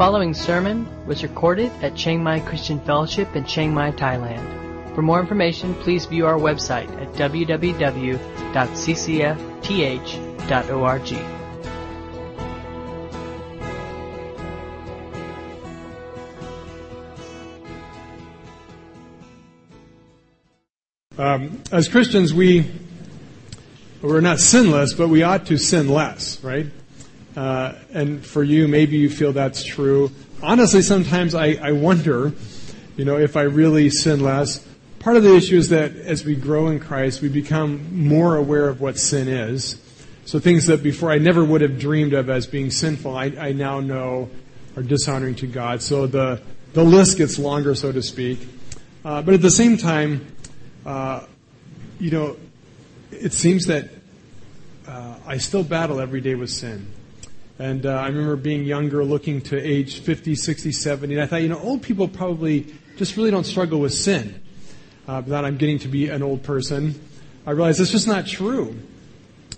following sermon was recorded at Chiang Mai Christian Fellowship in Chiang Mai, Thailand. For more information, please view our website at www.ccfth.org. Um, as Christians, we we're not sinless, but we ought to sin less, right? Uh, and for you, maybe you feel that's true. Honestly, sometimes I, I wonder, you know, if I really sin less. Part of the issue is that as we grow in Christ, we become more aware of what sin is. So things that before I never would have dreamed of as being sinful, I, I now know are dishonoring to God. So the, the list gets longer, so to speak. Uh, but at the same time, uh, you know, it seems that uh, I still battle every day with sin. And uh, I remember being younger, looking to age 50, 60, 70, and I thought, you know, old people probably just really don't struggle with sin. Uh, that I'm getting to be an old person. I realized that's just not true.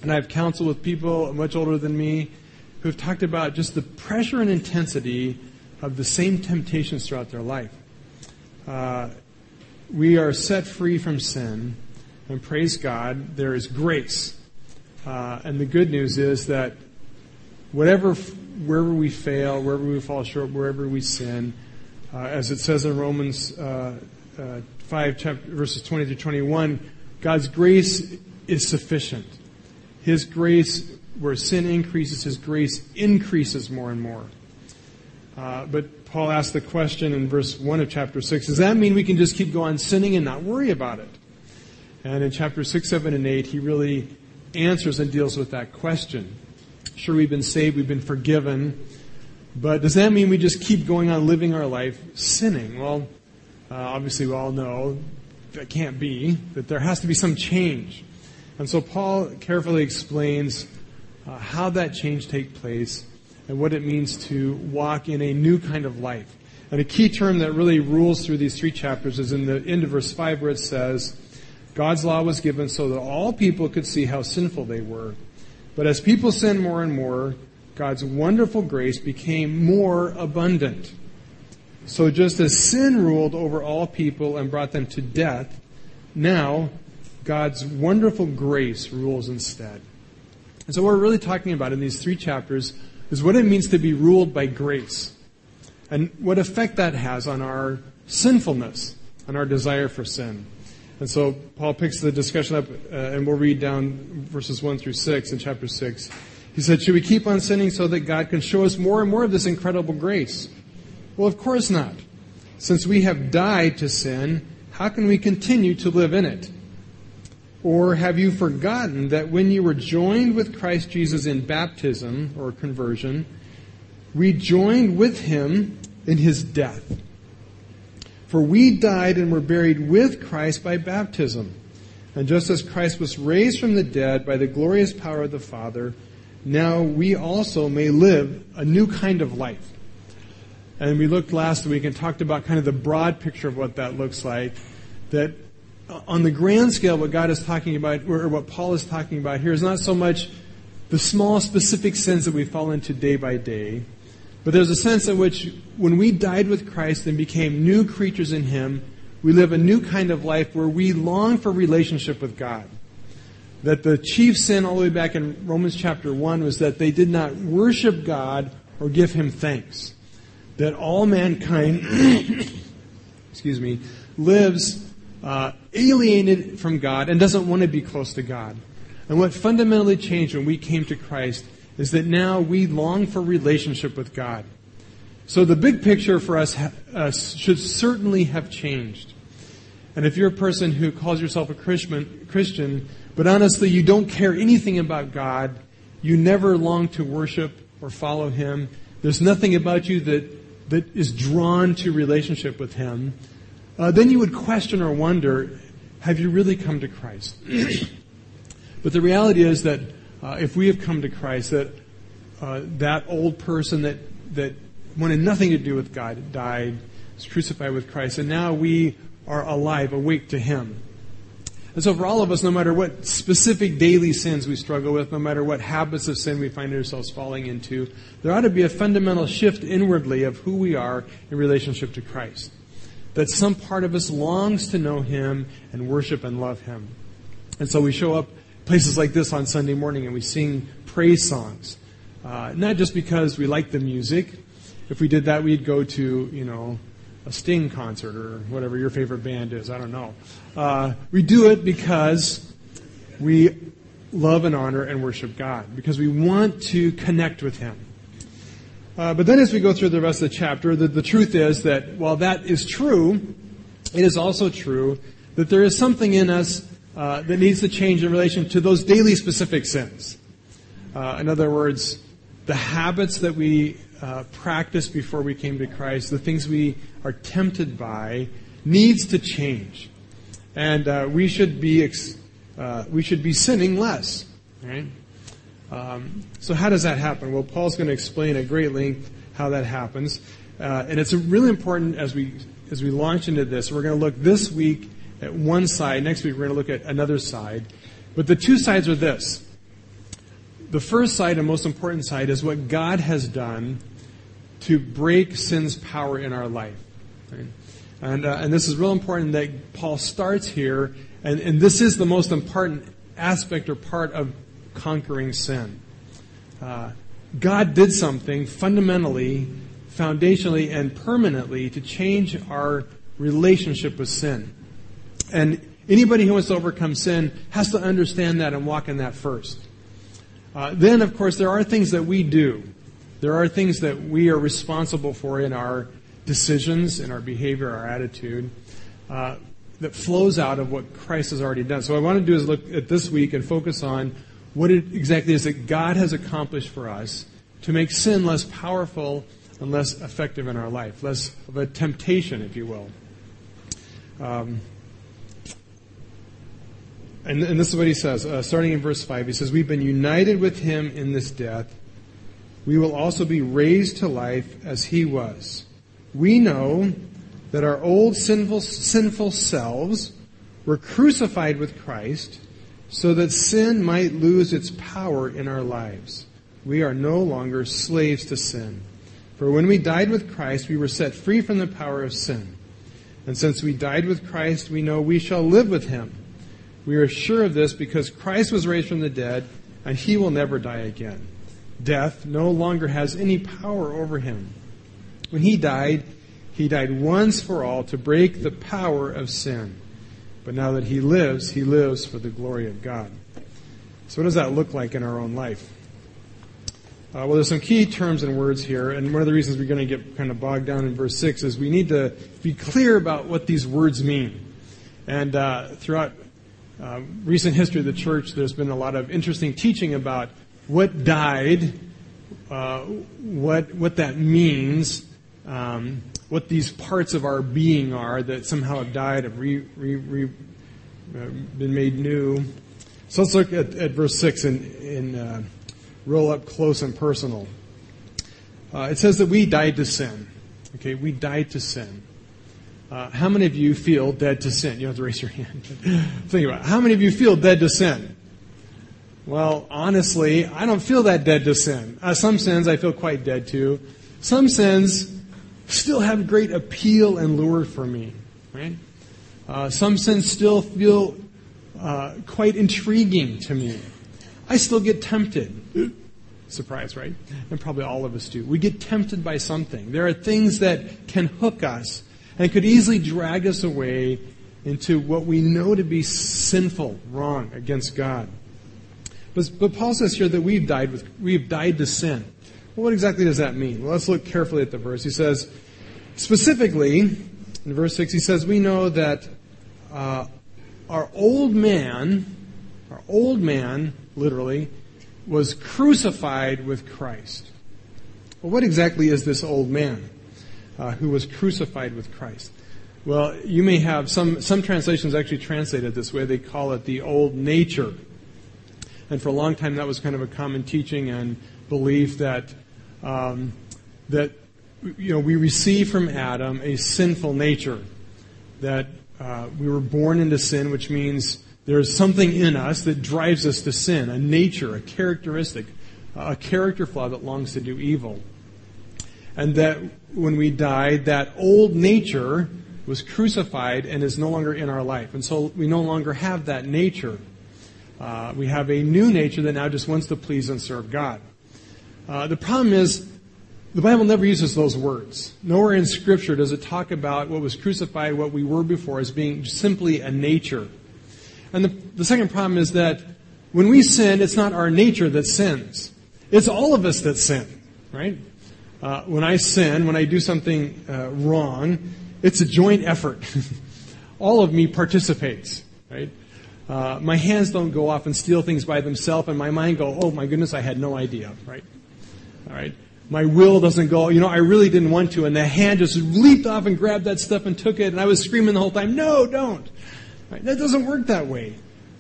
And I've counseled with people much older than me who've talked about just the pressure and intensity of the same temptations throughout their life. Uh, we are set free from sin, and praise God, there is grace. Uh, and the good news is that whatever, wherever we fail, wherever we fall short, wherever we sin, uh, as it says in Romans uh, uh 5, chapter, verses 20 to 21, God's grace is sufficient. His grace, where sin increases, His grace increases more and more. Uh, but Paul asked the question in verse 1 of chapter 6 Does that mean we can just keep going sinning and not worry about it? And in chapter 6, 7, and 8, he really answers and deals with that question. Sure, we've been saved, we've been forgiven, but does that mean we just keep going on living our life sinning? Well, uh, obviously, we all know that can't be, that there has to be some change. And so Paul carefully explains uh, how that change takes place and what it means to walk in a new kind of life. And a key term that really rules through these three chapters is in the end of verse 5 where it says, God's law was given so that all people could see how sinful they were. But as people sinned more and more, God's wonderful grace became more abundant. So just as sin ruled over all people and brought them to death, now God's wonderful grace rules instead. And so what we're really talking about in these three chapters is what it means to be ruled by grace and what effect that has on our sinfulness, on our desire for sin. And so Paul picks the discussion up, uh, and we'll read down verses 1 through 6 in chapter 6. He said, Should we keep on sinning so that God can show us more and more of this incredible grace? Well, of course not. Since we have died to sin, how can we continue to live in it? Or have you forgotten that when you were joined with Christ Jesus in baptism or conversion, we joined with him in his death? For we died and were buried with Christ by baptism. And just as Christ was raised from the dead by the glorious power of the Father, now we also may live a new kind of life. And we looked last week and talked about kind of the broad picture of what that looks like. That on the grand scale, what God is talking about, or what Paul is talking about here, is not so much the small specific sins that we fall into day by day, but there's a sense in which when we died with Christ and became new creatures in Him, we live a new kind of life where we long for relationship with God. That the chief sin all the way back in Romans chapter 1 was that they did not worship God or give Him thanks. That all mankind, excuse me, lives uh, alienated from God and doesn't want to be close to God. And what fundamentally changed when we came to Christ is that now we long for relationship with God. So the big picture for us uh, should certainly have changed. And if you're a person who calls yourself a Christian, but honestly you don't care anything about God, you never long to worship or follow Him, there's nothing about you that, that is drawn to relationship with Him, uh, then you would question or wonder, have you really come to Christ? but the reality is that uh, if we have come to Christ, that uh, that old person that that wanted nothing to do with God died, was crucified with Christ, and now we are alive, awake to Him. And so for all of us, no matter what specific daily sins we struggle with, no matter what habits of sin we find ourselves falling into, there ought to be a fundamental shift inwardly of who we are in relationship to Christ. That some part of us longs to know Him and worship and love Him. And so we show up places like this on Sunday morning and we sing praise songs. Uh, not just because we like the music. If we did that, we'd go to, you know, a Sting concert or whatever your favorite band is. I don't know. Uh, we do it because we love and honor and worship God, because we want to connect with Him. Uh, but then as we go through the rest of the chapter, the, the truth is that while that is true, it is also true that there is something in us uh, that needs to change in relation to those daily specific sins. Uh, in other words, the habits that we uh, practiced before we came to Christ, the things we are tempted by, needs to change, and uh, we should be ex- uh, we should be sinning less. Right? Um, so how does that happen? Well, Paul's going to explain at great length how that happens, uh, and it's really important as we as we launch into this. We're going to look this week at one side. Next week we're going to look at another side, but the two sides are this. The first side and most important side is what God has done to break sin's power in our life. Right? And, uh, and this is real important that Paul starts here, and, and this is the most important aspect or part of conquering sin. Uh, God did something fundamentally, foundationally, and permanently to change our relationship with sin. And anybody who wants to overcome sin has to understand that and walk in that first. Uh, then, of course, there are things that we do there are things that we are responsible for in our decisions, in our behavior, our attitude, uh, that flows out of what Christ has already done. So what I want to do is look at this week and focus on what it exactly is that God has accomplished for us to make sin less powerful and less effective in our life, less of a temptation, if you will. Um, and, and, this is what he says, uh, starting in verse 5. He says, We've been united with him in this death we will also be raised to life as he was. We know that our old sinful, sinful selves were crucified with Christ so that sin might lose its power in our lives. We are no longer slaves to sin. For when we died with Christ, we were set free from the power of sin. And since we died with Christ, we know we shall live with him. We are sure of this because Christ was raised from the dead, and he will never die again death no longer has any power over him. When he died, he died once for all to break the power of sin. But now that he lives, he lives for the glory of God. So, what does that look like in our own life? Uh, well, there's some key terms and words here, and one of the reasons we're going to get kind of bogged down in verse 6 is we need to be clear about what these words mean. And uh, throughout uh, recent history of the church, there's been a lot of interesting teaching about what died, uh, what what that means, um, what these parts of our being are that somehow have died, have re, re, re, uh, been made new. So let's look at, at verse six and, and uh, roll up close and personal. Uh, it says that we died to sin. Okay, we died to sin. Uh, how many of you feel dead to sin? You don't have to raise your hand. Think about it. How many of you feel dead to sin? Well, honestly, I don't feel that dead to sin. Uh, some sins I feel quite dead to. Some sins still have great appeal and lure for me. Right? Uh, some sins still feel uh, quite intriguing to me. I still get tempted. Surprise, right? And probably all of us do. We get tempted by something. There are things that can hook us and could easily drag us away into what we know to be sinful, wrong against God. But, but Paul says here that we've died with we've died to sin. Well, what exactly does that mean? Well, let's look carefully at the verse. He says, specifically, in verse 6, he says, We know that uh, our old man, our old man, literally, was crucified with Christ. Well, what exactly is this old man uh, who was crucified with Christ? Well, you may have some, some translations actually translate it this way. They call it the old nature. And for a long time, that was kind of a common teaching and belief that um, that you know we receive from Adam a sinful nature, that uh, we were born into sin, which means There's something in us that drives us to sin, a nature, a characteristic, a character flaw that longs to do evil. And that when we died, that old nature was crucified and is no longer in our life. And so we no longer have that nature. Uh, we have a new nature that now just wants to please and serve God. Uh, the problem is, the Bible never uses those words. Nowhere in Scripture does it talk about what was crucified, what we were before, as being simply a nature. And the, the second problem is that when we sin, it's not our nature that sins. It's all of us that sin, right? Uh, when I sin, when I do something uh, wrong, it's a joint effort. all of me participates, right? Uh, my hands don't go off and steal things by themselves, and my mind go, "Oh my goodness, I had no idea." Right? All right. My will doesn't go. You know, I really didn't want to, and the hand just leaped off and grabbed that stuff and took it, and I was screaming the whole time, "No, don't!" Right? That doesn't work that way.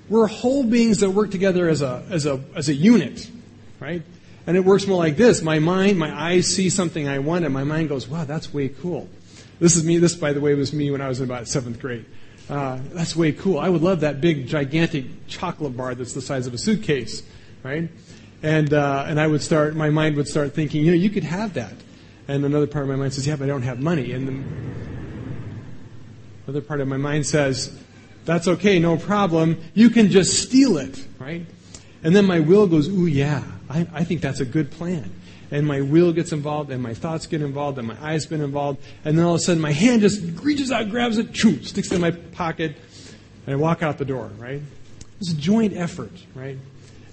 We're whole beings that work together as a as a as a unit, right? And it works more like this: my mind, my eyes see something I want, and my mind goes, "Wow, that's way cool." This is me. This, by the way, was me when I was in about seventh grade. Uh, that's way cool. I would love that big, gigantic chocolate bar that's the size of a suitcase, right? And uh, and I would start. My mind would start thinking, you know, you could have that. And another part of my mind says, yeah, but I don't have money. And the other part of my mind says, that's okay, no problem. You can just steal it, right? And then my will goes, ooh, yeah, I, I think that's a good plan and my will gets involved, and my thoughts get involved, and my eyes get involved, and then all of a sudden my hand just reaches out, grabs it, choo, sticks it in my pocket, and I walk out the door, right? It's a joint effort, right?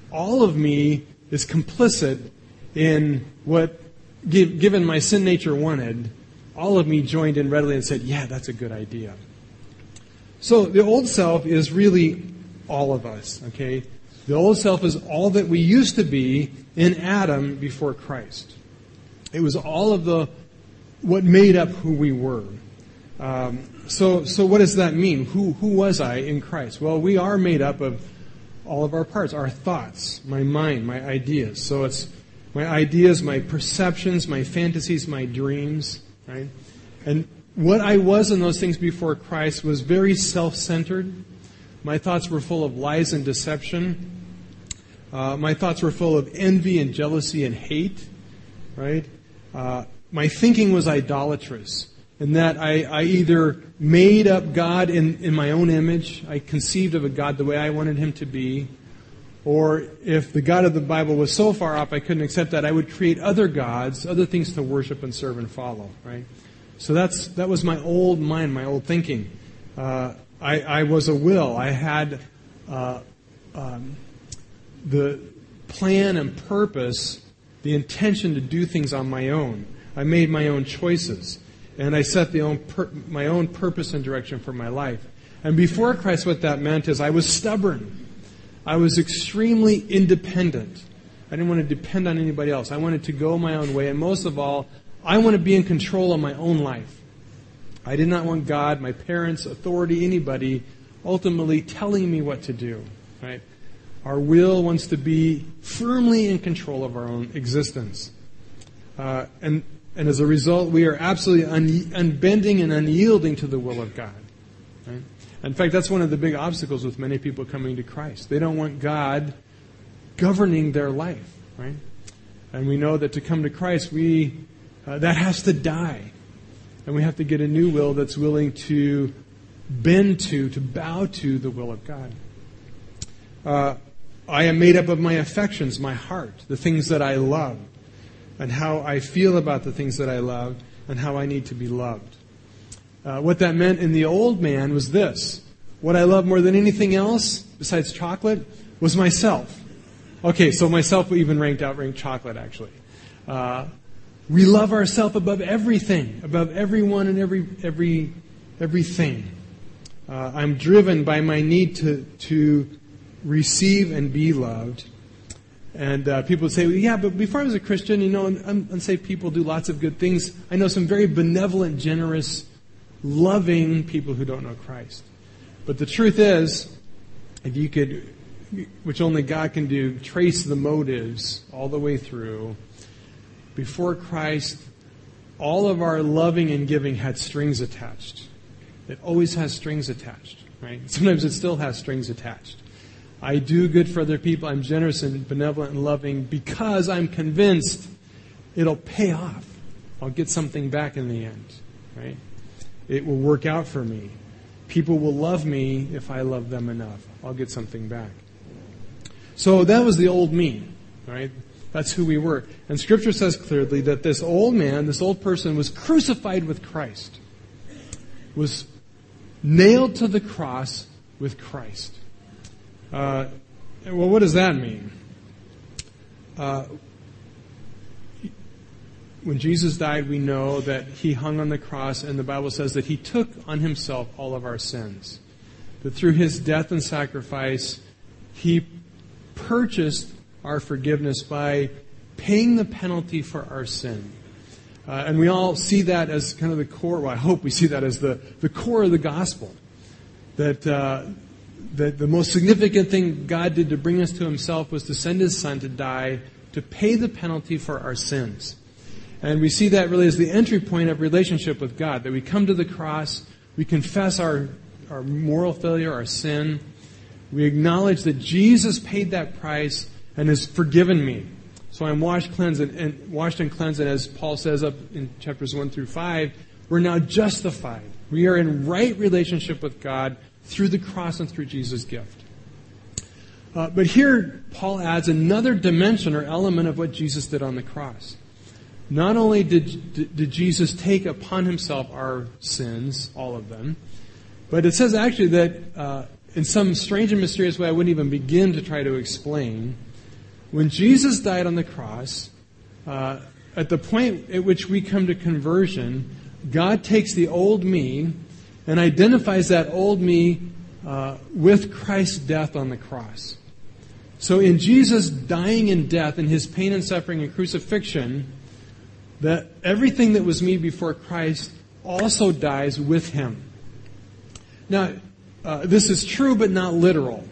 All of me is complicit in what, given my sin nature wanted, all of me joined in readily and said, yeah, that's a good idea. So the old self is really all of us, okay? The old self is all that we used to be in Adam before Christ. It was all of the what made up who we were. Um, so, so what does that mean? Who, who was I in Christ? Well, we are made up of all of our parts, our thoughts, my mind, my ideas. So it's my ideas, my perceptions, my fantasies, my dreams, right? And what I was in those things before Christ was very self-centered. My thoughts were full of lies and deception. Uh, my thoughts were full of envy and jealousy and hate, right? Uh, my thinking was idolatrous in that I, I either made up God in, in my own image, I conceived of a God the way I wanted him to be, or if the God of the Bible was so far off I couldn't accept that, I would create other gods, other things to worship and serve and follow, right? So that's, that was my old mind, my old thinking. Uh, I, I was a will. I had uh, um, the plan and purpose, the intention to do things on my own. I made my own choices. And I set own pur- my own purpose and direction for my life. And before Christ, what that meant is I was stubborn. I was extremely independent. I didn't want to depend on anybody else. I wanted to go my own way. And most of all, I want to be in control of my own life. I did not want God, my parents, authority, anybody ultimately telling me what to do. Right? Our will wants to be firmly in control of our own existence. Uh, and, and as a result, we are absolutely un, unbending and unyielding to the will of God. Right? In fact, that's one of the big obstacles with many people coming to Christ. They don't want God governing their life, right? And we know that to come to Christ, we uh, that has to die, and we have to get a new will that's willing to bend to, to bow to the will of God. Uh, I am made up of my affections, my heart, the things that I love, and how I feel about the things that I love, and how I need to be loved. Uh, what that meant in the old man was this. What I love more than anything else, besides chocolate, was myself. Okay, so myself even ranked outranked chocolate, actually. Uh, we love ourselves above everything, above everyone and every, every, everything. Uh, I'm driven by my need to, to receive and be loved. And uh, people would say, well, yeah, but before I was a Christian, you know, unsaved people do lots of good things. I know some very benevolent, generous, loving people who don't know Christ. But the truth is, if you could, which only God can do, trace the motives all the way through, before Christ, all of our loving and giving had strings attached. It always has strings attached. right? Sometimes it still has strings attached. I do good for other people. I'm generous and benevolent and loving because I'm convinced it'll pay off. I'll get something back in the end, right? It will work out for me. People will love me if I love them enough. I'll get something back. So that was the old me, right? That's who we were. And Scripture says clearly that this old man, this old person, was crucified with Christ, was nailed to the cross with Christ. Uh, well, what does that mean? Uh, when Jesus died, we know that he hung on the cross, and the Bible says that he took on himself all of our sins. That through his death and sacrifice, he purchased our forgiveness by paying the penalty for our sin. Uh, and we all see that as kind of the core, well, I hope we see that as the, the core of the gospel. That, uh, that the most significant thing God did to bring us to himself was to send his son to die to pay the penalty for our sins. And we see that really as the entry point of relationship with God, that we come to the cross, we confess our, our moral failure, our sin, we acknowledge that Jesus paid that price and has forgiven me. So I'm washed, cleansed, and, and washed and cleansed, and as Paul says up in chapters 1 through 5, we're now justified. We are in right relationship with God through the cross and through Jesus' gift. Uh, but here, Paul adds another dimension or element of what Jesus did on the cross. Not only did, did Jesus take upon himself our sins, all of them, but it says actually that uh, in some strange and mysterious way I wouldn't even begin to try to explain, when Jesus died on the cross, uh, at the point at which we come to conversion, God takes the old me and identifies that old me uh, with Christ's death on the cross. So in Jesus dying in death and his pain and suffering and crucifixion, that everything that was me before Christ also dies with him. Now, uh, this is true but not literal.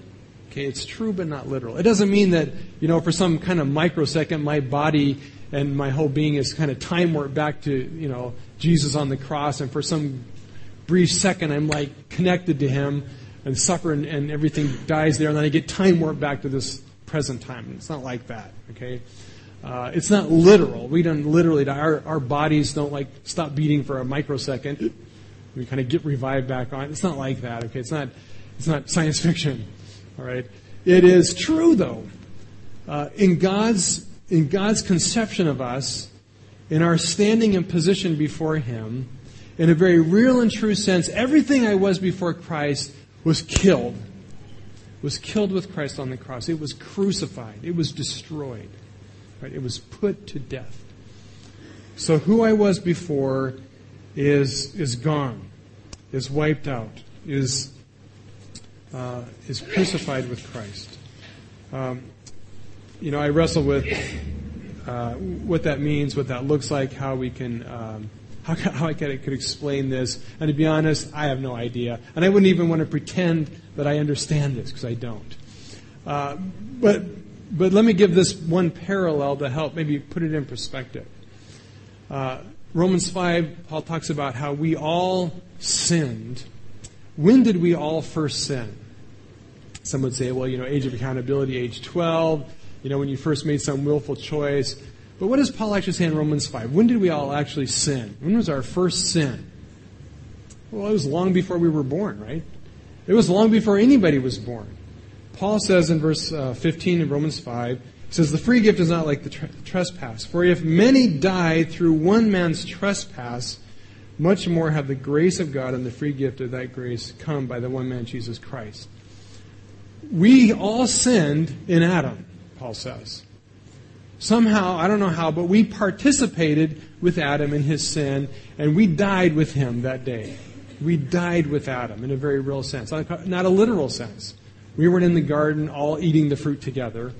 Okay, it's true but not literal. It doesn't mean that, you know, for some kind of microsecond, my body and my whole being is kind of time warped back to, you know, Jesus on the cross, and for some brief second, I'm like connected to Him and suffer and, and everything dies there, and then I get time warped back to this present time. It's not like that, okay? Uh, it's not literal. We don't literally die. Our, our bodies don't like stop beating for a microsecond. We kind of get revived back on. It's not like that. Okay, it's not. It's not science fiction. All right. It is true though. Uh, in God's in God's conception of us, in our standing and position before Him, in a very real and true sense, everything I was before Christ was killed. Was killed with Christ on the cross. It was crucified. It was destroyed. Right? It was put to death. So who I was before is, is gone, is wiped out, is, uh, is crucified with Christ. Um, you know, I wrestle with uh, what that means, what that looks like, how we can, um, how, how I could, could explain this. And to be honest, I have no idea. And I wouldn't even want to pretend that I understand this because I don't. Uh, but but let me give this one parallel to help maybe put it in perspective. Uh, Romans 5, Paul talks about how we all sinned. When did we all first sin? Some would say, well, you know, age of accountability, age 12, you know, when you first made some willful choice. But what does Paul actually say in Romans 5? When did we all actually sin? When was our first sin? Well, it was long before we were born, right? It was long before anybody was born. Paul says in verse uh, 15 in Romans 5, he says, The free gift is not like the trespass. For if many died through one man's trespass, much more have the grace of God and the free gift of that grace come by the one man, Jesus Christ. We all sinned in Adam, Paul says. Somehow, I don't know how, but we participated with Adam in his sin, and we died with him that day. We died with Adam in a very real sense, not a literal sense. We weren't in the garden all eating the fruit together.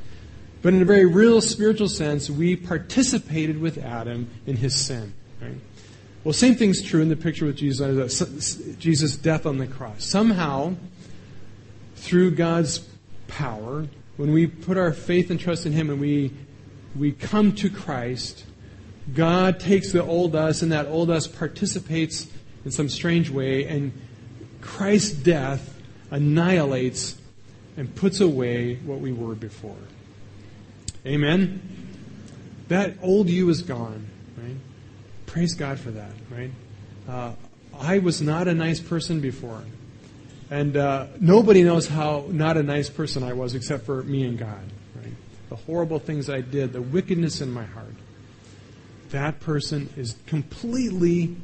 But in a very real spiritual sense, we participated with Adam in his sin. Right? Well, same thing's true in the picture with Jesus, uh, Jesus' death on the cross. Somehow, through God's power, when we put our faith and trust in Him and we, we come to Christ, God takes the old us and that old us participates in some strange way, and Christ's death annihilates and puts away what we were before. Amen? That old you is gone, right? Praise God for that, right? Uh, I was not a nice person before. And uh, nobody knows how not a nice person I was except for me and God. Horrible things I did, the wickedness in my heart. That person is completely,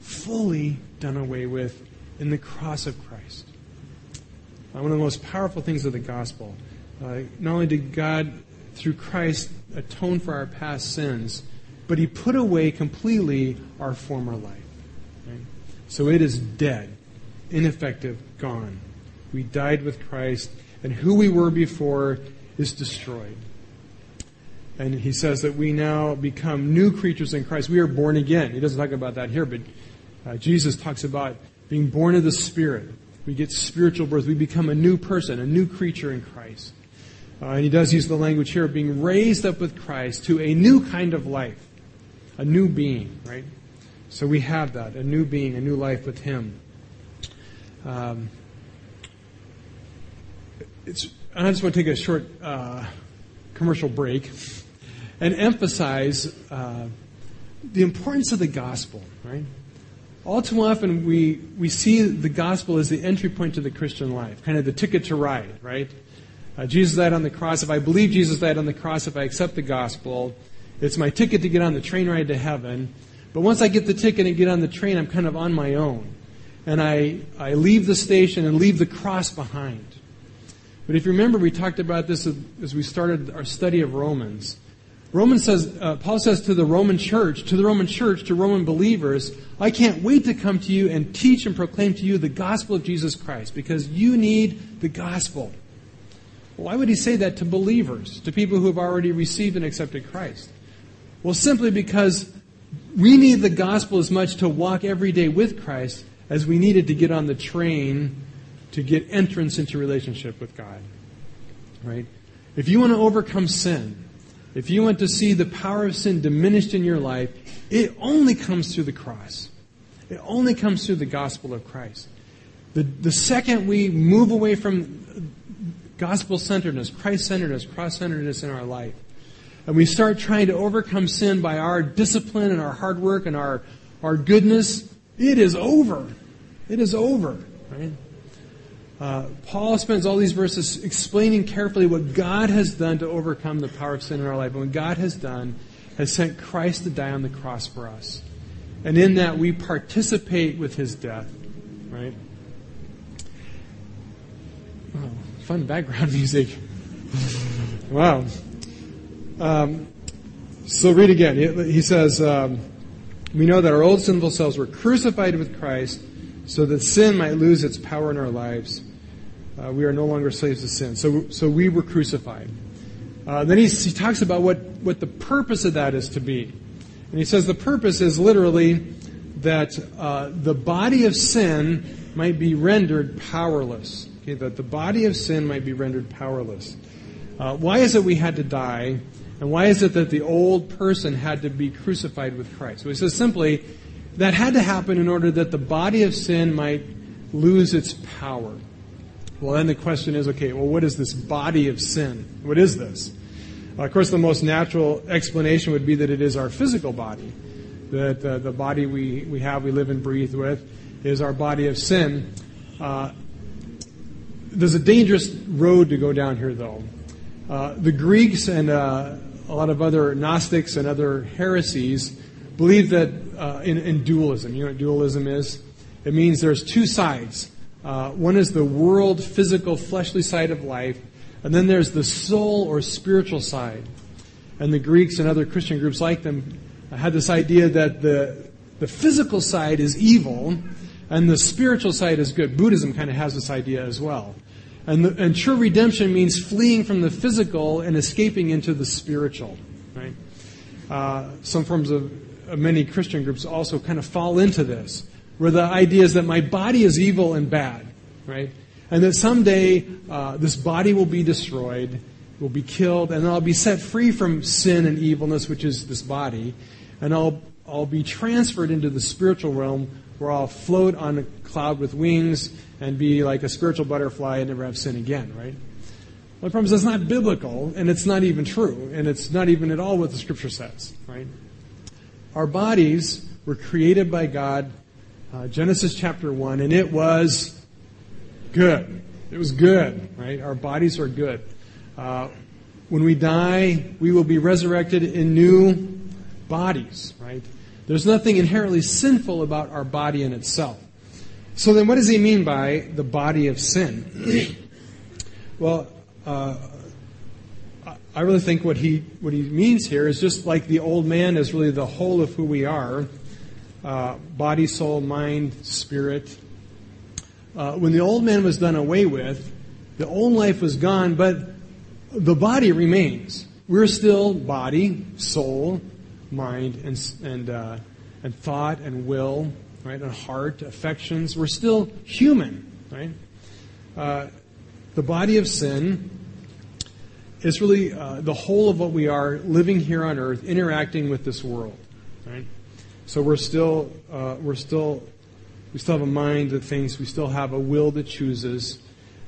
fully done away with in the cross of Christ. Uh, one of the most powerful things of the gospel. Uh, not only did God, through Christ, atone for our past sins, but He put away completely our former life. So it is dead ineffective, gone. We died with Christ, and who we were before is destroyed. And he says that we now become new creatures in Christ. We are born again. He doesn't talk about that here, but uh, Jesus talks about being born of the Spirit. We get spiritual birth. We become a new person, a new creature in Christ. Uh, and he does use the language here of being raised up with Christ to a new kind of life, a new being, right? So we have that, a new being, a new life with him. Um, I just want to take a short uh, commercial break and emphasize uh, the importance of the gospel, right? All too often we, we see the gospel as the entry point to the Christian life, kind of the ticket to ride, right? Uh, Jesus died on the cross. If I believe Jesus died on the cross, if I accept the gospel, it's my ticket to get on the train ride to heaven. But once I get the ticket and get on the train, I'm kind of on my own and I, I leave the station and leave the cross behind. But if you remember, we talked about this as we started our study of Romans. Romans says, uh, Paul says to the Roman church, to the Roman church, to Roman believers, I can't wait to come to you and teach and proclaim to you the gospel of Jesus Christ because you need the gospel. Why would he say that to believers, to people who have already received and accepted Christ? Well, simply because we need the gospel as much to walk every day with Christ as we needed to get on the train to get entrance into relationship with God. Right? If you want to overcome sin, if you want to see the power of sin diminished in your life, it only comes through the cross. It only comes through the gospel of Christ. The, the second we move away from gospel centeredness, Christ centeredness, cross centeredness in our life, and we start trying to overcome sin by our discipline and our hard work and our, our goodness, it is over. It is over. Right? Uh, Paul spends all these verses explaining carefully what God has done to overcome the power of sin in our life. And what God has done has sent Christ to die on the cross for us. And in that we participate with his death. Right? Oh, fun background music. wow. Um, so read again. He says, um, we know that our old sinful selves were crucified with Christ so that sin might lose its power in our lives. Uh, we are no longer slaves to sin. So, so we were crucified. Uh, then he, he talks about what, what the purpose of that is to be. And he says the purpose is literally that uh, the body of sin might be rendered powerless. Okay, that the body of sin might be rendered powerless. Uh, why is it we had to die? And why is it that the old person had to be crucified with Christ? So he says simply, that had to happen in order that the body of sin might lose its power. Well, then the question is okay, well, what is this body of sin? What is this? Of course, the most natural explanation would be that it is our physical body. That uh, the body we, we have, we live and breathe with, is our body of sin. Uh, there's a dangerous road to go down here, though. Uh, the Greeks and uh, a lot of other Gnostics and other heresies believe that uh, in, in, dualism, you know what dualism is? It means there's two sides. Uh, one is the world, physical, fleshly side of life, and then there's the soul or spiritual side. And the Greeks and other Christian groups like them had this idea that the, the physical side is evil and the spiritual side is good. Buddhism kind of has this idea as well. And, the, and true redemption means fleeing from the physical and escaping into the spiritual. Right? Uh, some forms of uh, many Christian groups also kind of fall into this, where the idea is that my body is evil and bad, right? And that someday uh, this body will be destroyed, will be killed, and I'll be set free from sin and evilness, which is this body, and I'll I'll be transferred into the spiritual realm where I'll float on a cloud with wings and be like a spiritual butterfly and never have sin again, right? My problem is that's not biblical and it's not even true and it's not even at all what the scripture says, right? Our bodies were created by God, uh, Genesis chapter 1, and it was good. It was good, right? Our bodies are good. Uh, when we die, we will be resurrected in new bodies, right? There's nothing inherently sinful about our body in itself. So then, what does he mean by the body of sin? well, uh, I really think what he what he means here is just like the old man is really the whole of who we are, uh, body, soul, mind, spirit. Uh, when the old man was done away with, the old life was gone, but the body remains. We're still body, soul, mind, and and uh, and thought and will, right, and heart, affections. We're still human, right? Uh, the body of sin is really uh, the whole of what we are living here on earth, interacting with this world, right? So we're still uh, we're still we still have a mind that thinks. We still have a will that chooses.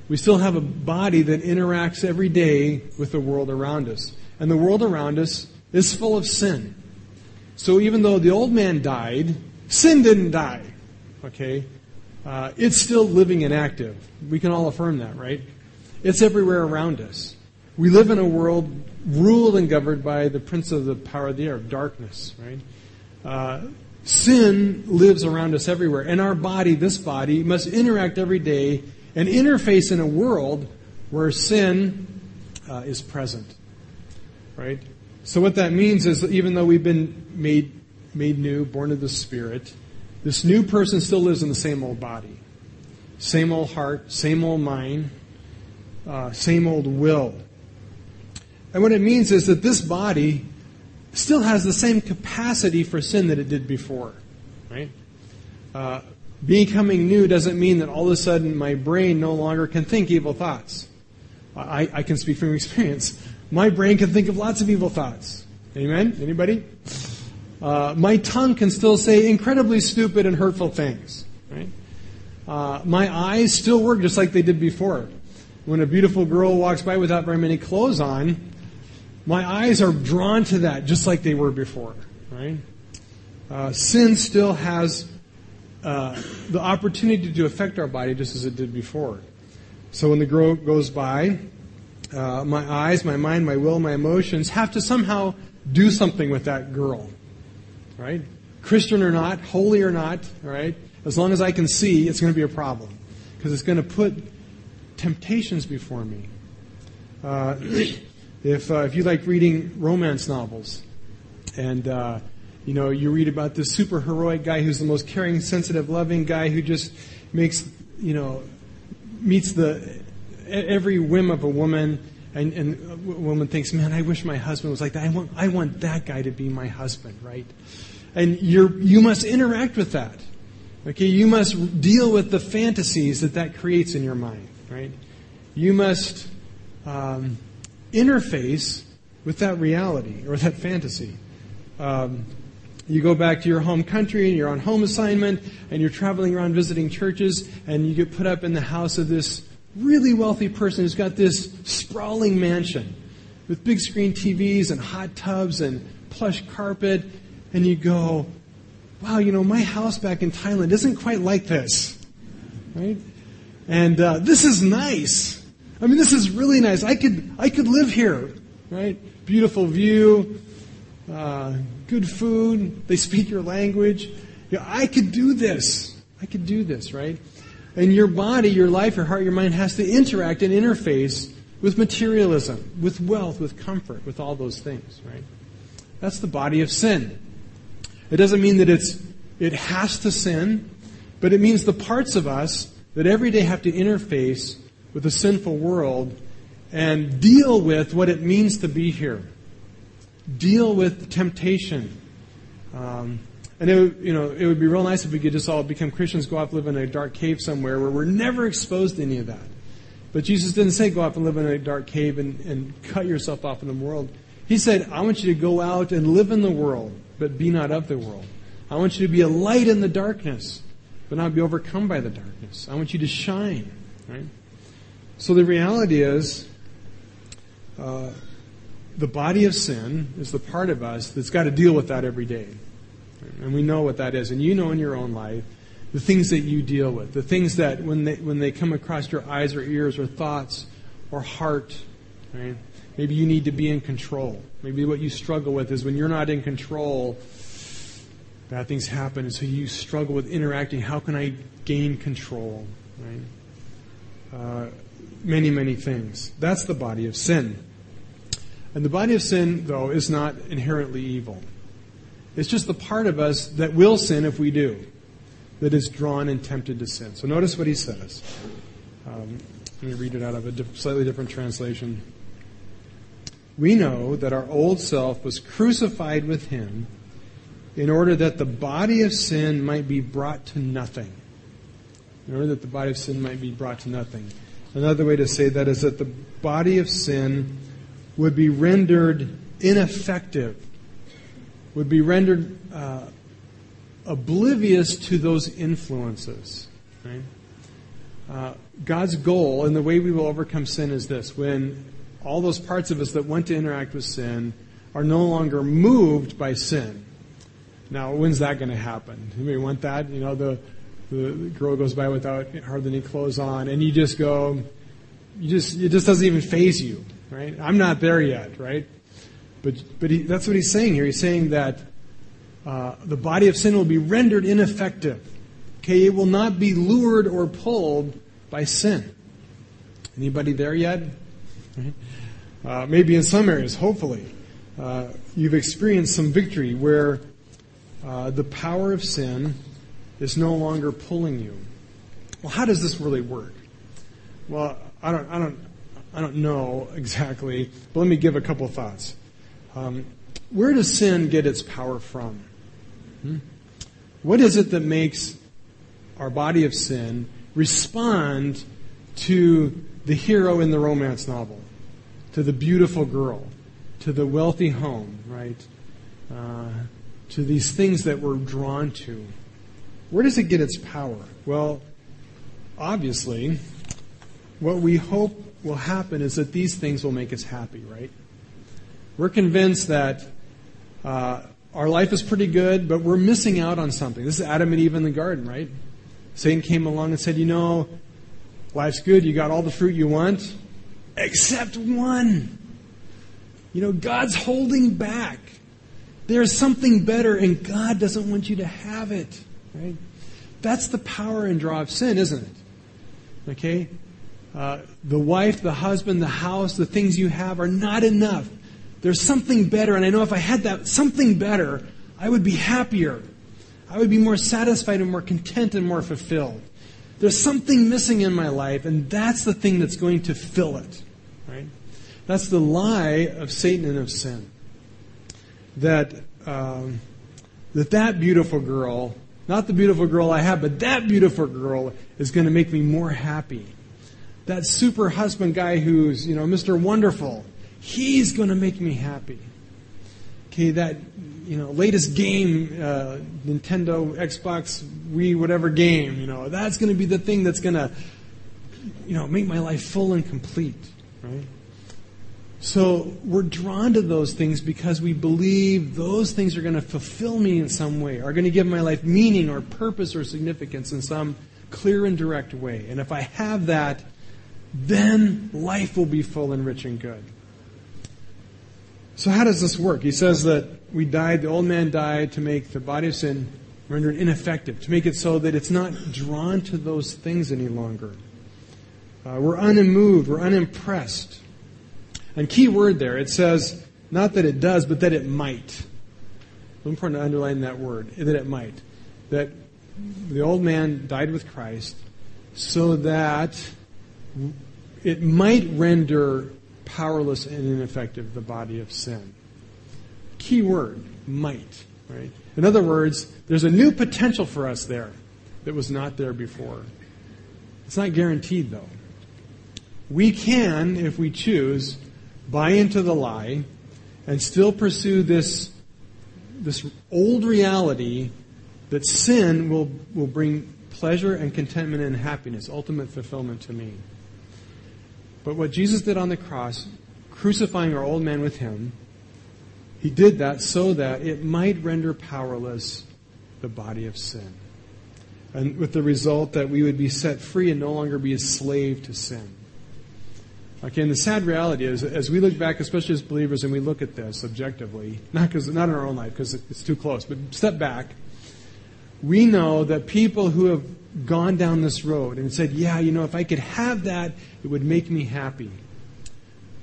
We still have a body that interacts every day with the world around us. And the world around us is full of sin. So even though the old man died, sin didn't die. Okay? Uh, it's still living and active. We can all affirm that, right? It's everywhere around us. We live in a world ruled and governed by the prince of the power of the air, darkness, right? Uh, sin lives around us everywhere. And our body, this body, must interact every day and interface in a world where sin uh, is present. Right? So what that means is that even though we've been made made new, born of the Spirit, this new person still lives in the same old body, same old heart, same old mind, uh, same old will. And what it means is that this body still has the same capacity for sin that it did before, right? Uh, becoming new doesn't mean that all of a sudden my brain no longer can think evil thoughts. I, I can speak from experience. My brain can think of lots of evil thoughts. Amen? Anybody? Uh, my tongue can still say incredibly stupid and hurtful things. Right? Uh, my eyes still work just like they did before. When a beautiful girl walks by without very many clothes on, my eyes are drawn to that just like they were before. Right? Uh, sin still has uh, the opportunity to affect our body just as it did before. So when the girl goes by, uh, my eyes, my mind, my will, my emotions have to somehow do something with that girl. Right? Christian or not, holy or not, right? As long as I can see, it's going to be a problem. Because it's going to put temptations before me. If, uh, if you like reading romance novels, and uh, you know, you read about this super heroic guy who's the most caring, sensitive, loving guy who just makes, you know, meets the every whim of a woman, and, and a woman thinks, man, I wish my husband was like that. I want, I want that guy to be my husband, right? And you're, you must interact with that. Okay, you must deal with the fantasies that that creates in your mind, right? You must um, interface with that reality or that fantasy. Um, you go back to your home country and you're on home assignment and you're traveling around visiting churches and you get put up in the house of this really wealthy person who's got this sprawling mansion with big screen TVs and hot tubs and plush carpet and you go, wow, you know, my house back in Thailand isn't quite like this. Right? And uh, this is nice. I mean, this is really nice. I could, I could live here. Right? Beautiful view, uh, good food, they speak your language. You know, I could do this. I could do this, right? And your body, your life, your heart, your mind has to interact and interface with materialism, with wealth, with comfort, with all those things, right? That's the body of sin. It doesn't mean that it's, it has to sin, but it means the parts of us that every day have to interface with the sinful world and deal with what it means to be here deal with temptation. Um, and it would, you know, it would be real nice if we could just all become Christians, go off live in a dark cave somewhere where we're never exposed to any of that. But Jesus didn't say go off and live in a dark cave and, and cut yourself off from the world. He said, I want you to go out and live in the world but be not of the world. I want you to be a light in the darkness, but not be overcome by the darkness. I want you to shine, right? So the reality is, uh, the body of sin is the part of us that's got to deal with that every day. And we know what that is. And you know in your own life the things that you deal with, the things that when they, when they come across your eyes or ears or thoughts or heart, right? Maybe you need to be in control. Maybe what you struggle with is when you're not in control, bad things happen. And so you struggle with interacting. How can I gain control? Right? Uh, many, many things. That's the body of sin. And the body of sin, though, is not inherently evil. It's just the part of us that will sin if we do, that is drawn and tempted to sin. So notice what he says. Um, let me read it out of a slightly different translation. We know that our old self was crucified with him in order that the body of sin might be brought to nothing. In order that the body of sin might be brought to nothing. Another way to say that is that the body of sin would be rendered ineffective, would be rendered uh, oblivious to those influences. Right? Uh, God's goal and the way we will overcome sin is this when all those parts of us that want to interact with sin are no longer moved by sin. Now, when's that going to happen? Anybody want that? You know, the, the girl goes by without hardly any clothes on, and you just go, you just, it just doesn't even faze you right? I'm not there yet, right? But, but he, that's what he's saying here. He's saying that uh, the body of sin will be rendered ineffective. Okay, it will not be lured or pulled by sin. Anybody there yet? Uh, maybe in some areas, hopefully, uh, you've experienced some victory where uh, the power of sin is no longer pulling you. Well, how does this really work? Well, I don't, I don't, I don't know exactly, but let me give a couple of thoughts. Um, where does sin get its power from? Hmm? What is it that makes our body of sin respond to the hero in the romance novel, to the beautiful girl, to the wealthy home, right? Uh, to these things that we're drawn to. Where does it get its power? Well, obviously, what we hope will happen is that these things will make us happy, right? We're convinced that uh, our life is pretty good, but we're missing out on something. This is Adam and Eve in the garden, right? Satan came along and said, You know, life's good. You got all the fruit you want, except one. You know, God's holding back. There's something better, and God doesn't want you to have it, right? That's the power and draw of sin, isn't it? Okay? Uh, the wife, the husband, the house, the things you have are not enough. There's something better, and I know if I had that something better, I would be happier. I would be more satisfied and more content and more fulfilled. There's something missing in my life, and that's the thing that's going to fill it. Right? That's the lie of Satan and of sin. That um, that that beautiful girl, not the beautiful girl I have, but that beautiful girl is going to make me more happy that super husband guy who's, you know, Mr. Wonderful, he's going to make me happy. Okay, that, you know, latest game, uh, Nintendo, Xbox, Wii, whatever game, you know, that's going to be the thing that's going to, you know, make my life full and complete, right? So we're drawn to those things because we believe those things are going to fulfill me in some way, are going to give my life meaning or purpose or significance in some clear and direct way. And if I have that, then life will be full and rich and good. So, how does this work? He says that we died, the old man died to make the body of sin rendered ineffective, to make it so that it's not drawn to those things any longer. Uh, we're unmoved, we're unimpressed. And key word there, it says not that it does, but that it might. It's important to underline that word, that it might. That the old man died with Christ so that it might render powerless and ineffective the body of sin. Key word, might, right? In other words, there's a new potential for us there that was not there before. It's not guaranteed though. We can, if we choose, buy into the lie and still pursue this this old reality that sin will, will bring pleasure and contentment and happiness, ultimate fulfillment to me. But what Jesus did on the cross, crucifying our old man with him, he did that so that it might render powerless the body of sin. And with the result that we would be set free and no longer be a slave to sin. Okay, and the sad reality is, as we look back, especially as believers, and we look at this objectively, not because not in our own life because it's too close, but step back, we know that people who have gone down this road and said, "Yeah, you know, if I could have that, it would make me happy."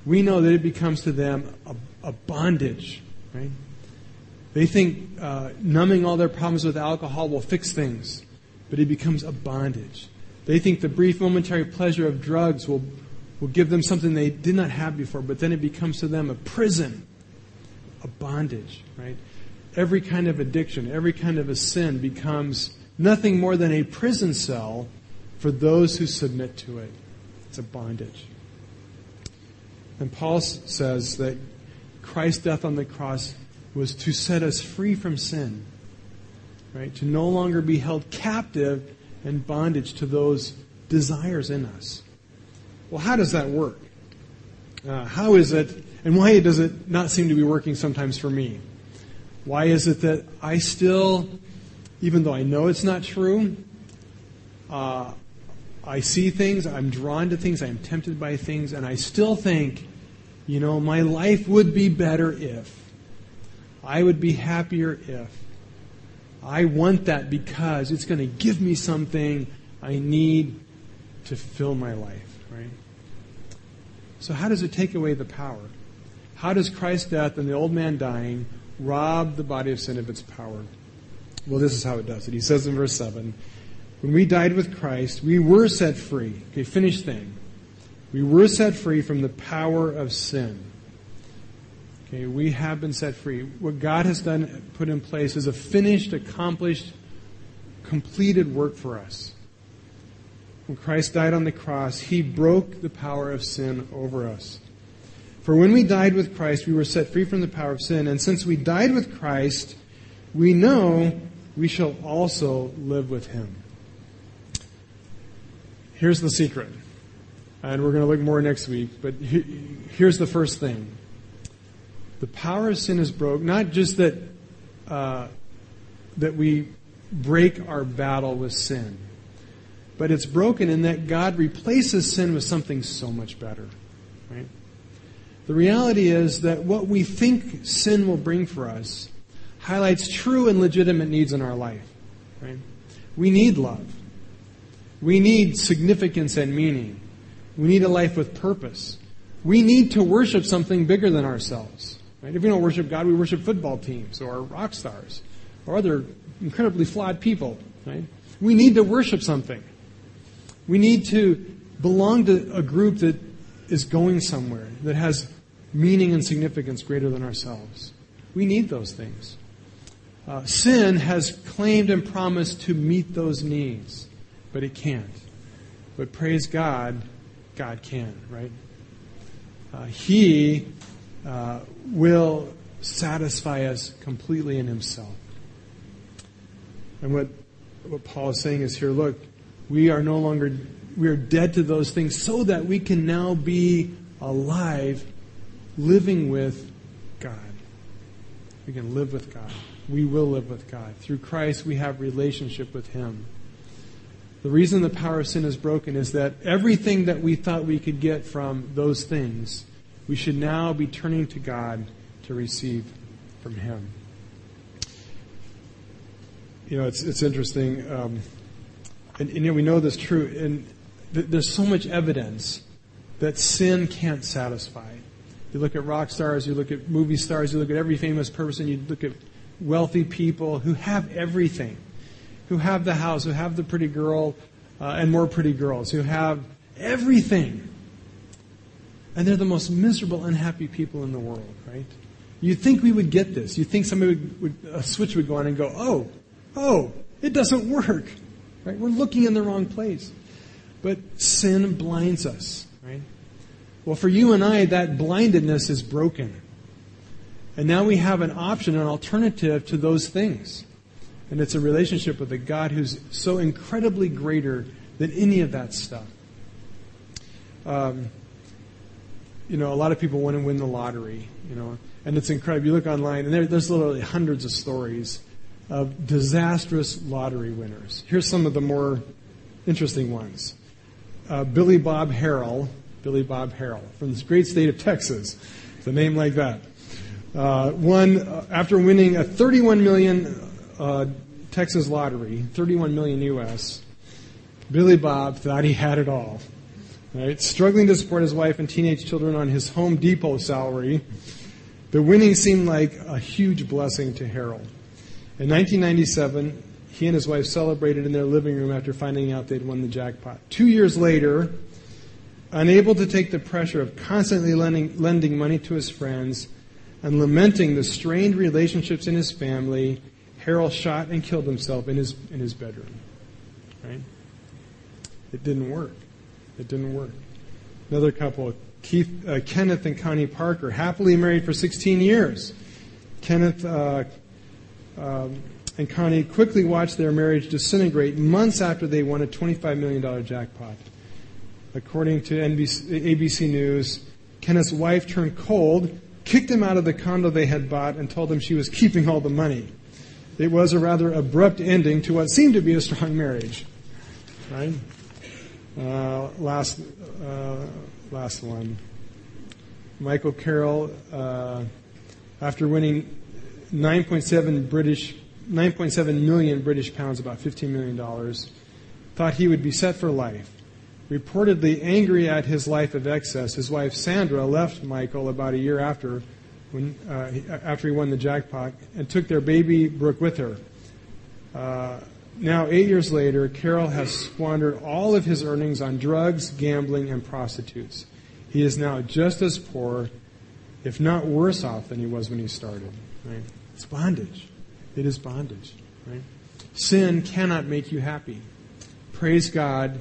We know that it becomes to them a, a bondage, right? They think uh, numbing all their problems with alcohol will fix things, but it becomes a bondage. They think the brief momentary pleasure of drugs will will give them something they did not have before, but then it becomes to them a prison, a bondage, right? Every kind of addiction, every kind of a sin becomes nothing more than a prison cell for those who submit to it. It's a bondage. And Paul says that Christ's death on the cross was to set us free from sin, right? To no longer be held captive and bondage to those desires in us. Well, how does that work? Uh, how is it, and why does it not seem to be working sometimes for me? Why is it that I still, even though I know it's not true, uh, I see things, I'm drawn to things, I'm tempted by things, and I still think, you know, my life would be better if. I would be happier if. I want that because it's going to give me something I need to fill my life. So, how does it take away the power? How does Christ's death and the old man dying rob the body of sin of its power? Well, this is how it does it. He says in verse 7 When we died with Christ, we were set free. Okay, finished thing. We were set free from the power of sin. Okay, we have been set free. What God has done, put in place, is a finished, accomplished, completed work for us. When Christ died on the cross, he broke the power of sin over us. For when we died with Christ, we were set free from the power of sin. And since we died with Christ, we know we shall also live with him. Here's the secret. And we're going to look more next week, but here's the first thing. The power of sin is broke, not just that, uh, that we break our battle with sin but it's broken in that God replaces sin with something so much better. Right? The reality is that what we think sin will bring for us highlights true and legitimate needs in our life. Right? We need love. We need significance and meaning. We need a life with purpose. We need to worship something bigger than ourselves. Right? If we don't worship God, we worship football teams or rock stars or other incredibly flawed people. Right? We need to worship something. We need to belong to a group that is going somewhere, that has meaning and significance greater than ourselves. We need those things. Uh, sin has claimed and promised to meet those needs, but it can't. But praise God, God can, right? Uh, he uh, will satisfy us completely in Himself. And what, what Paul is saying is here look, we are no longer, we are dead to those things so that we can now be alive, living with God. We can live with God. We will live with God. Through Christ, we have relationship with Him. The reason the power of sin is broken is that everything that we thought we could get from those things, we should now be turning to God to receive from Him. You know, it's, it's interesting. Um, and, and we know this true, and th- there's so much evidence that sin can't satisfy. You look at rock stars, you look at movie stars, you look at every famous person, you look at wealthy people who have everything, who have the house, who have the pretty girl, uh, and more pretty girls, who have everything. And they're the most miserable, unhappy people in the world, right? You'd think we would get this. You'd think somebody would, would a switch would go on and go, oh, oh, it doesn't work. Right? We're looking in the wrong place. But sin blinds us, right? Well, for you and I, that blindedness is broken. And now we have an option, an alternative to those things. And it's a relationship with a God who's so incredibly greater than any of that stuff. Um, you know, a lot of people want to win the lottery, you know, and it's incredible. You look online, and there, there's literally hundreds of stories of disastrous lottery winners. Here's some of the more interesting ones. Uh, Billy Bob Harrell, Billy Bob Harrell, from the great state of Texas. It's a name like that. Uh, won uh, after winning a 31 million uh, Texas lottery, 31 million U.S. Billy Bob thought he had it all. Right? Struggling to support his wife and teenage children on his Home Depot salary, the winning seemed like a huge blessing to Harrell. In 1997, he and his wife celebrated in their living room after finding out they'd won the jackpot. Two years later, unable to take the pressure of constantly lending, lending money to his friends and lamenting the strained relationships in his family, Harrell shot and killed himself in his, in his bedroom. Right? It didn't work. It didn't work. Another couple, Keith, uh, Kenneth and Connie Parker, happily married for 16 years. Kenneth uh, um, and Connie quickly watched their marriage disintegrate months after they won a $25 million jackpot. According to NBC, ABC News, Kenneth's wife turned cold, kicked him out of the condo they had bought, and told him she was keeping all the money. It was a rather abrupt ending to what seemed to be a strong marriage. Right? Uh, last, uh, last one. Michael Carroll, uh, after winning 9.7 British, 9.7 million British pounds, about 15 million dollars, thought he would be set for life. Reportedly angry at his life of excess, his wife Sandra left Michael about a year after when, uh, after he won the jackpot and took their baby Brooke with her. Uh, now, eight years later, Carroll has squandered all of his earnings on drugs, gambling, and prostitutes. He is now just as poor, if not worse off than he was when he started. Right? It's bondage. It is bondage. Right? Sin cannot make you happy. Praise God,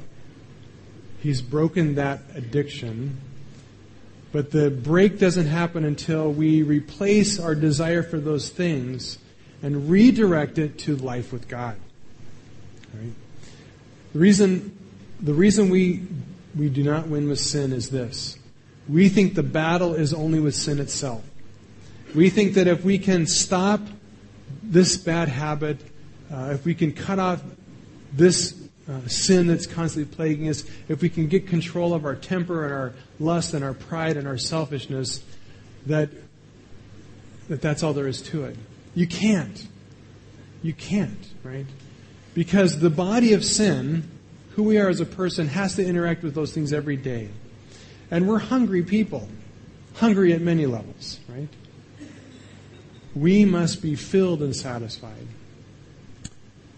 He's broken that addiction but the break doesn't happen until we replace our desire for those things and redirect it to life with God. Right? The reason, the reason we, we do not win with sin is this. We think the battle is only with sin itself. We think that if we can stop this bad habit, uh, if we can cut off this uh, sin that's constantly plaguing us, if we can get control of our temper and our lust and our pride and our selfishness, that, that that's all there is to it. You can't. You can't, right? Because the body of sin, who we are as a person, has to interact with those things every day. And we're hungry people, hungry at many levels? We must be filled and satisfied.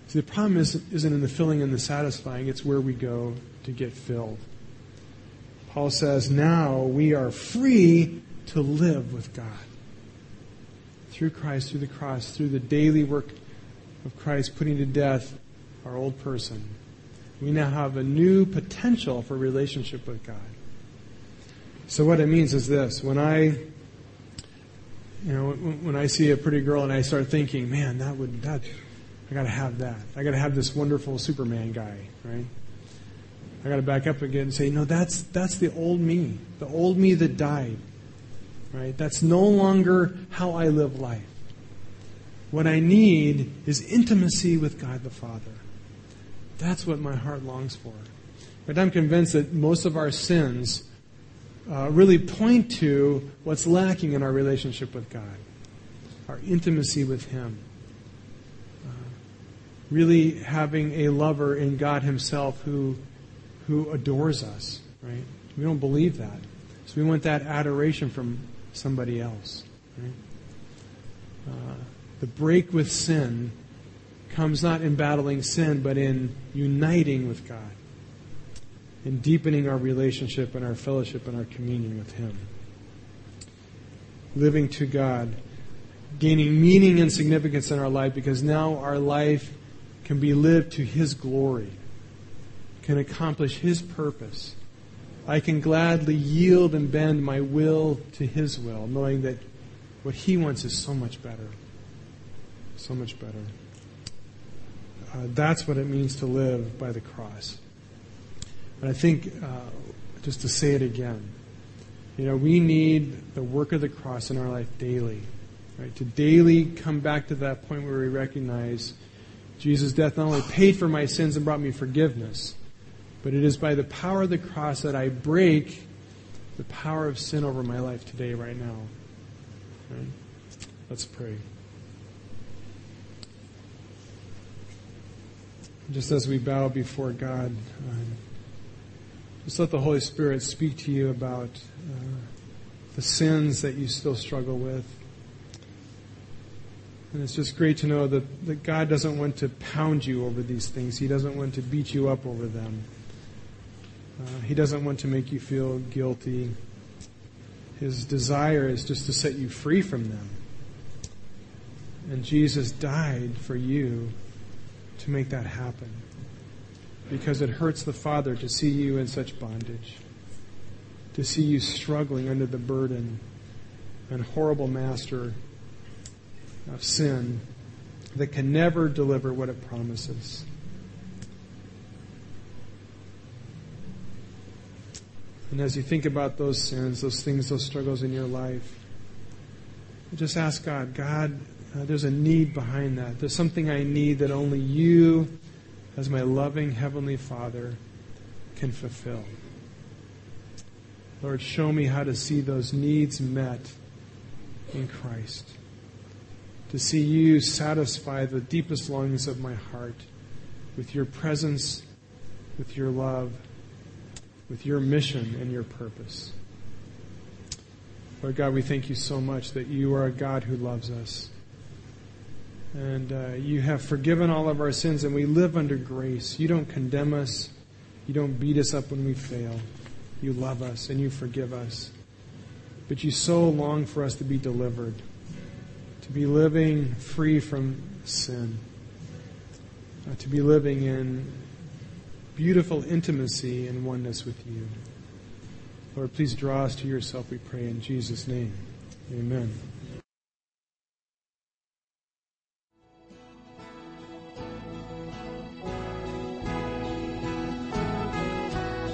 See, the problem is, isn't in the filling and the satisfying, it's where we go to get filled. Paul says, now we are free to live with God. Through Christ, through the cross, through the daily work of Christ putting to death our old person. We now have a new potential for relationship with God. So what it means is this. When I, you know, when I see a pretty girl and I start thinking, man, that would, that, I got to have that. I got to have this wonderful Superman guy, right? I got to back up again and say, no, that's that's the old me, the old me that died, right? That's no longer how I live life. What I need is intimacy with God the Father. That's what my heart longs for. But I'm convinced that most of our sins really point to what's lacking in our relationship with God, our intimacy with Him really having a lover in God Himself who, who adores us, right? We don't believe that. So we want that adoration from somebody else, right? Uh, the break with sin comes not in battling sin, but in uniting with God, in deepening our relationship and our fellowship and our communion with Him. Living to God, gaining meaning and significance in our life because now our life can be lived to His glory, can accomplish His purpose. I can gladly yield and bend my will to His will, knowing that What He wants is so much better. So much better. Uh, that's what it means to live by the cross. And I think, uh, just to say it again, you know, we need the work of the cross in our life daily. Right? To daily come back to that point where we recognize Jesus' death not only paid for my sins and brought me forgiveness, but it is by the power of the cross that I break the power of sin over my life today, right now. Right? Let's pray. Just as we bow before God, um, just let the Holy Spirit speak to you about uh, the sins that you still struggle with. And it's just great to know that, that God doesn't want to pound you over these things. He doesn't want to beat you up over them. Uh, he doesn't want to make you feel guilty. His desire is just to set you free from them. And Jesus died for you to make that happen. Because it hurts the Father to see you in such bondage, to see you struggling under the burden and horrible master of sin that can never deliver what it promises. And as you think about those sins, those things, those struggles in your life, just ask God, God, uh, there's a need behind that. There's something I need that only you, as my loving Heavenly Father, can fulfill. Lord, show me how to see those needs met in Christ. To see you satisfy the deepest longings of my heart with your presence, with your love, with your mission and your purpose. Lord God, we thank you so much that you are a God who loves us. And uh, you have forgiven all of our sins, and we live under grace. You don't condemn us. You don't beat us up when we fail. You love us and you forgive us. But you so long for us to be delivered, to be living free from sin, uh, to be living in beautiful intimacy and oneness with you. Lord, please draw us to yourself, we pray, in Jesus' name. Amen.